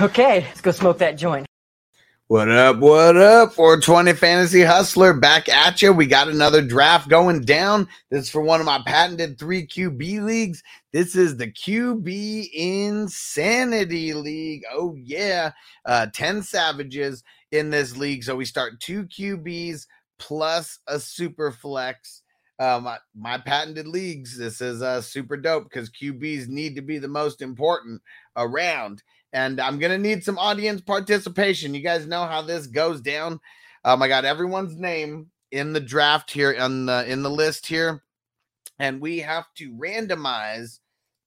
Okay, let's go smoke that joint. What up? What up? 420 Fantasy Hustler back at you. We got another draft going down. This is for one of my patented three QB leagues. This is the QB Insanity League. Oh, yeah. Uh, 10 Savages in this league. So we start two QBs plus a super flex. Uh, my, my patented leagues. This is uh, super dope because QBs need to be the most important around and I'm gonna need some audience participation. You guys know how this goes down. Um, I got everyone's name in the draft here on the in the list here, and we have to randomize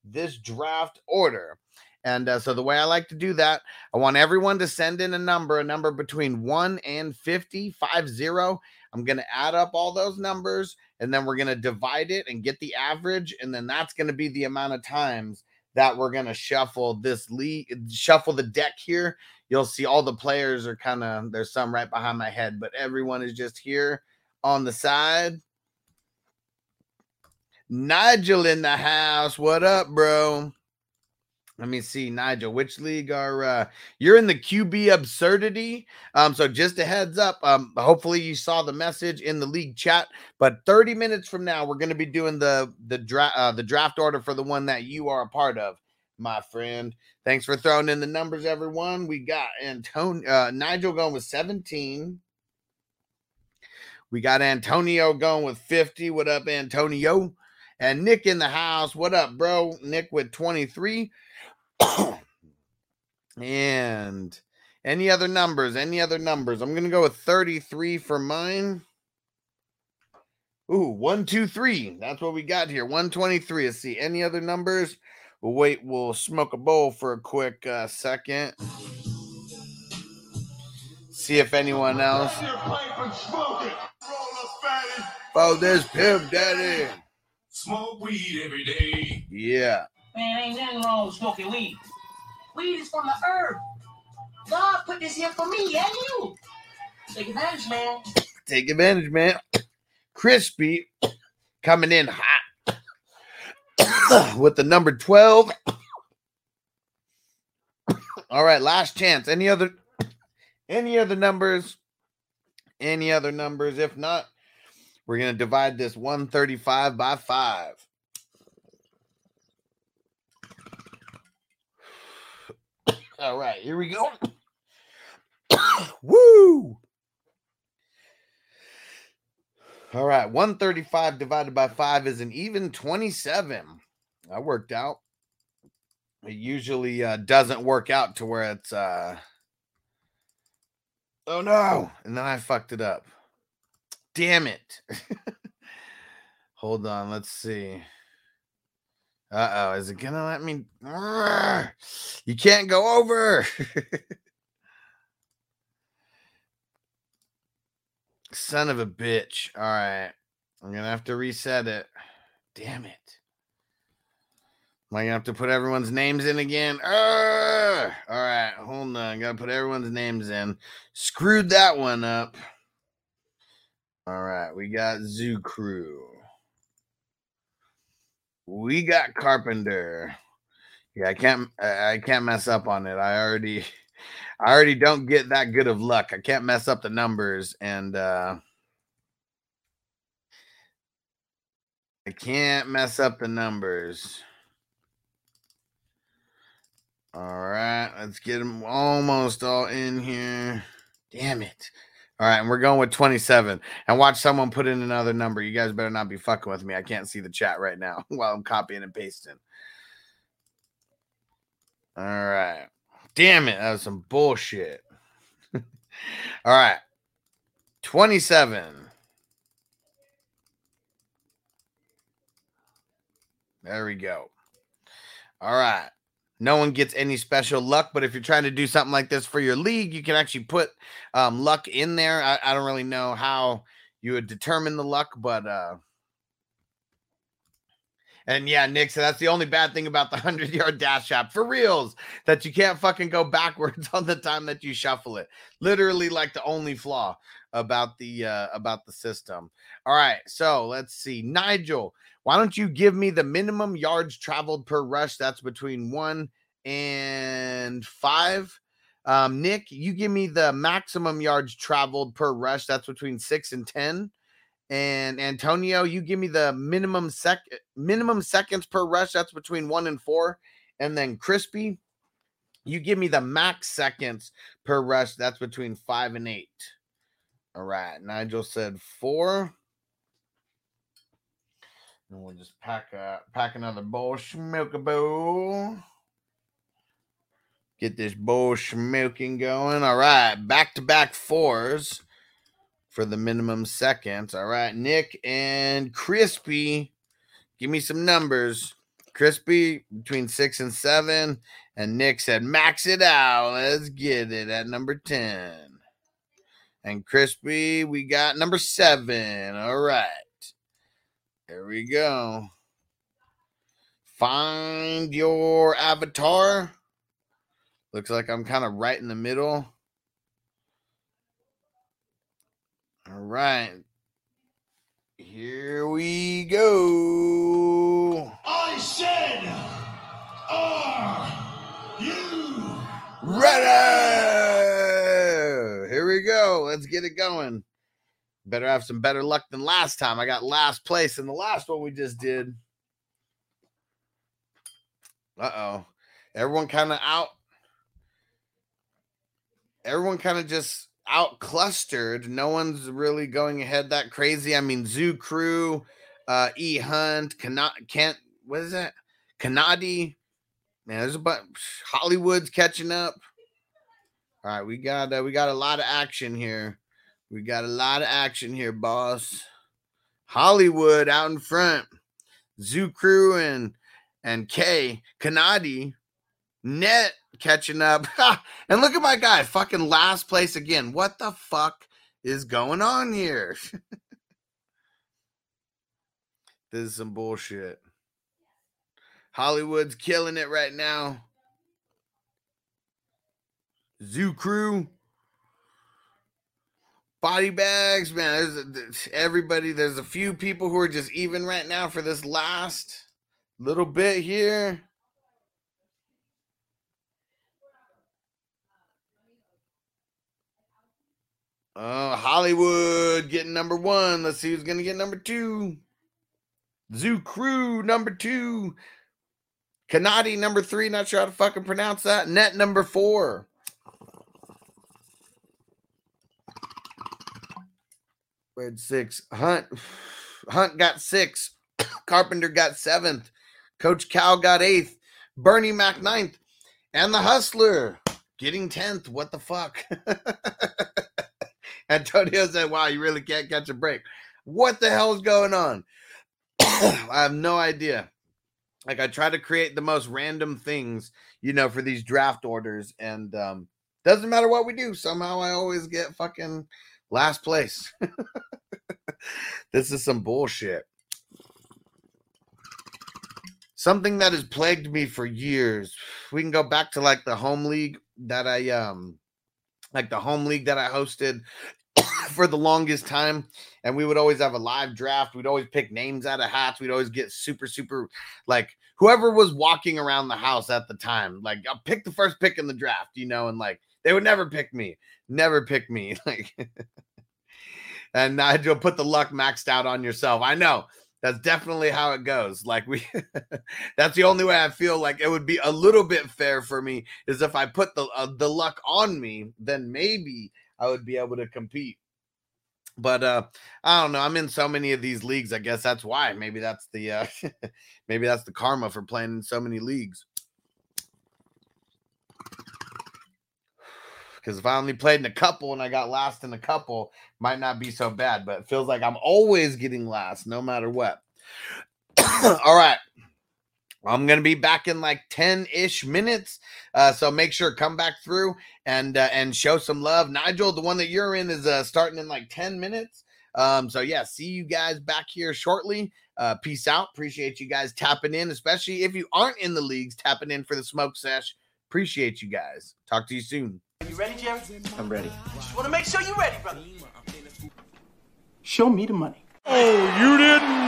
this draft order. And uh, so the way I like to do that, I want everyone to send in a number, a number between one and 50, five zero. I'm gonna add up all those numbers, and then we're gonna divide it and get the average, and then that's gonna be the amount of times that we're gonna shuffle this lead, shuffle the deck here. You'll see all the players are kind of there's some right behind my head, but everyone is just here on the side. Nigel in the house. What up, bro? Let me see, Nigel. Which league are uh you're in the QB absurdity? Um, so just a heads up. Um, hopefully you saw the message in the league chat. But 30 minutes from now, we're gonna be doing the the draft uh, the draft order for the one that you are a part of, my friend. Thanks for throwing in the numbers, everyone. We got Antonio uh, Nigel going with 17. We got Antonio going with 50. What up, Antonio? And Nick in the house. What up, bro? Nick with 23. and any other numbers? Any other numbers? I'm gonna go with 33 for mine. Ooh, one, two, three. That's what we got here. 123. Let's see. Any other numbers? We'll wait. We'll smoke a bowl for a quick uh, second. See if anyone else. Oh, there's Pimp Daddy. Smoke weed every day. Yeah. Man, ain't nothing wrong with smoking weed. Weed is from the herb. God put this here for me and you. Take advantage, man. Take advantage, man. Crispy coming in hot with the number 12. All right, last chance. Any other any other numbers? Any other numbers? If not, we're going to divide this 135 by 5. All right, here we go. Woo! All right, 135 divided by 5 is an even 27. I worked out. It usually uh, doesn't work out to where it's uh Oh no, and then I fucked it up. Damn it. Hold on, let's see. Uh-oh, is it gonna let me You can't go over. Son of a bitch. All right. I'm gonna have to reset it. Damn it. Am I gonna have to put everyone's names in again? Arrgh! All right, hold on. Gotta put everyone's names in. Screwed that one up. All right, we got Zoo Crew. We got Carpenter. Yeah, I can't I can't mess up on it. I already I already don't get that good of luck. I can't mess up the numbers and uh I can't mess up the numbers. All right, let's get them almost all in here. Damn it. All right, and we're going with 27. And watch someone put in another number. You guys better not be fucking with me. I can't see the chat right now while I'm copying and pasting. All right. Damn it. That was some bullshit. all right. 27. There we go. All right. No one gets any special luck, but if you're trying to do something like this for your league, you can actually put um, luck in there. I, I don't really know how you would determine the luck, but uh, and yeah, Nick, so that's the only bad thing about the 100 yard dash app for reals that you can't fucking go backwards on the time that you shuffle it. Literally, like the only flaw about the uh, about the system. All right, so let's see. Nigel, why don't you give me the minimum yards traveled per rush? That's between one and five. Um, Nick, you give me the maximum yards traveled per rush. That's between six and ten. And Antonio, you give me the minimum sec minimum seconds per rush. That's between one and four. And then Crispy, you give me the max seconds per rush. That's between five and eight. All right. Nigel said four. And we'll just pack a pack another bowl a bowl. Get this bowl smoking going. All right, back to back fours for the minimum seconds. All right, Nick and Crispy, give me some numbers. Crispy between six and seven, and Nick said max it out. Let's get it at number ten. And Crispy, we got number seven. All right. There we go. Find your avatar. Looks like I'm kind of right in the middle. All right. Here we go. I said, are you Ready. Here we go. Let's get it going. Better have some better luck than last time. I got last place in the last one we just did. Uh oh. Everyone kind of out. Everyone kind of just out clustered. No one's really going ahead that crazy. I mean, Zoo Crew, uh, E Hunt, Cana- Kent, what is that? Kanadi. Man, there's a bunch. Hollywood's catching up. All right, we got uh, we got a lot of action here. We got a lot of action here, boss. Hollywood out in front. Zoo Crew and and K Kanadi net catching up. and look at my guy, fucking last place again. What the fuck is going on here? this is some bullshit. Hollywood's killing it right now. Zoo Crew body bags, man. There's, everybody. There's a few people who are just even right now for this last little bit here. Oh, Hollywood getting number one. Let's see who's gonna get number two. Zoo Crew number two. Kanadi number three. Not sure how to fucking pronounce that. Net number four. Red six. Hunt. Hunt got six. Carpenter got seventh. Coach Cal got eighth. Bernie Mac ninth. And the Hustler getting tenth. What the fuck? Antonio said, Wow, you really can't catch a break. What the hell is going on? I have no idea. Like I try to create the most random things, you know, for these draft orders, and um doesn't matter what we do. Somehow I always get fucking last place. this is some bullshit. Something that has plagued me for years. We can go back to like the home league that I um like the home league that I hosted for the longest time. And we would always have a live draft. We'd always pick names out of hats. We'd always get super, super like whoever was walking around the house at the time. Like I'll pick the first pick in the draft, you know, and like They would never pick me. Never pick me. Like and Nigel put the luck maxed out on yourself. I know. That's definitely how it goes. Like we that's the only way I feel like it would be a little bit fair for me is if I put the uh, the luck on me, then maybe I would be able to compete. But uh I don't know. I'm in so many of these leagues. I guess that's why. Maybe that's the uh maybe that's the karma for playing in so many leagues. Because if I only played in a couple and I got last in a couple, might not be so bad. But it feels like I'm always getting last, no matter what. All right. I'm gonna be back in like 10-ish minutes. Uh, so make sure come back through and uh, and show some love. Nigel, the one that you're in is uh, starting in like 10 minutes. Um, so yeah, see you guys back here shortly. Uh, peace out. Appreciate you guys tapping in, especially if you aren't in the leagues, tapping in for the smoke sesh. Appreciate you guys. Talk to you soon. You ready, Jerry? I'm ready. Just want to make sure you're ready, brother. Show me the money. Every day I'm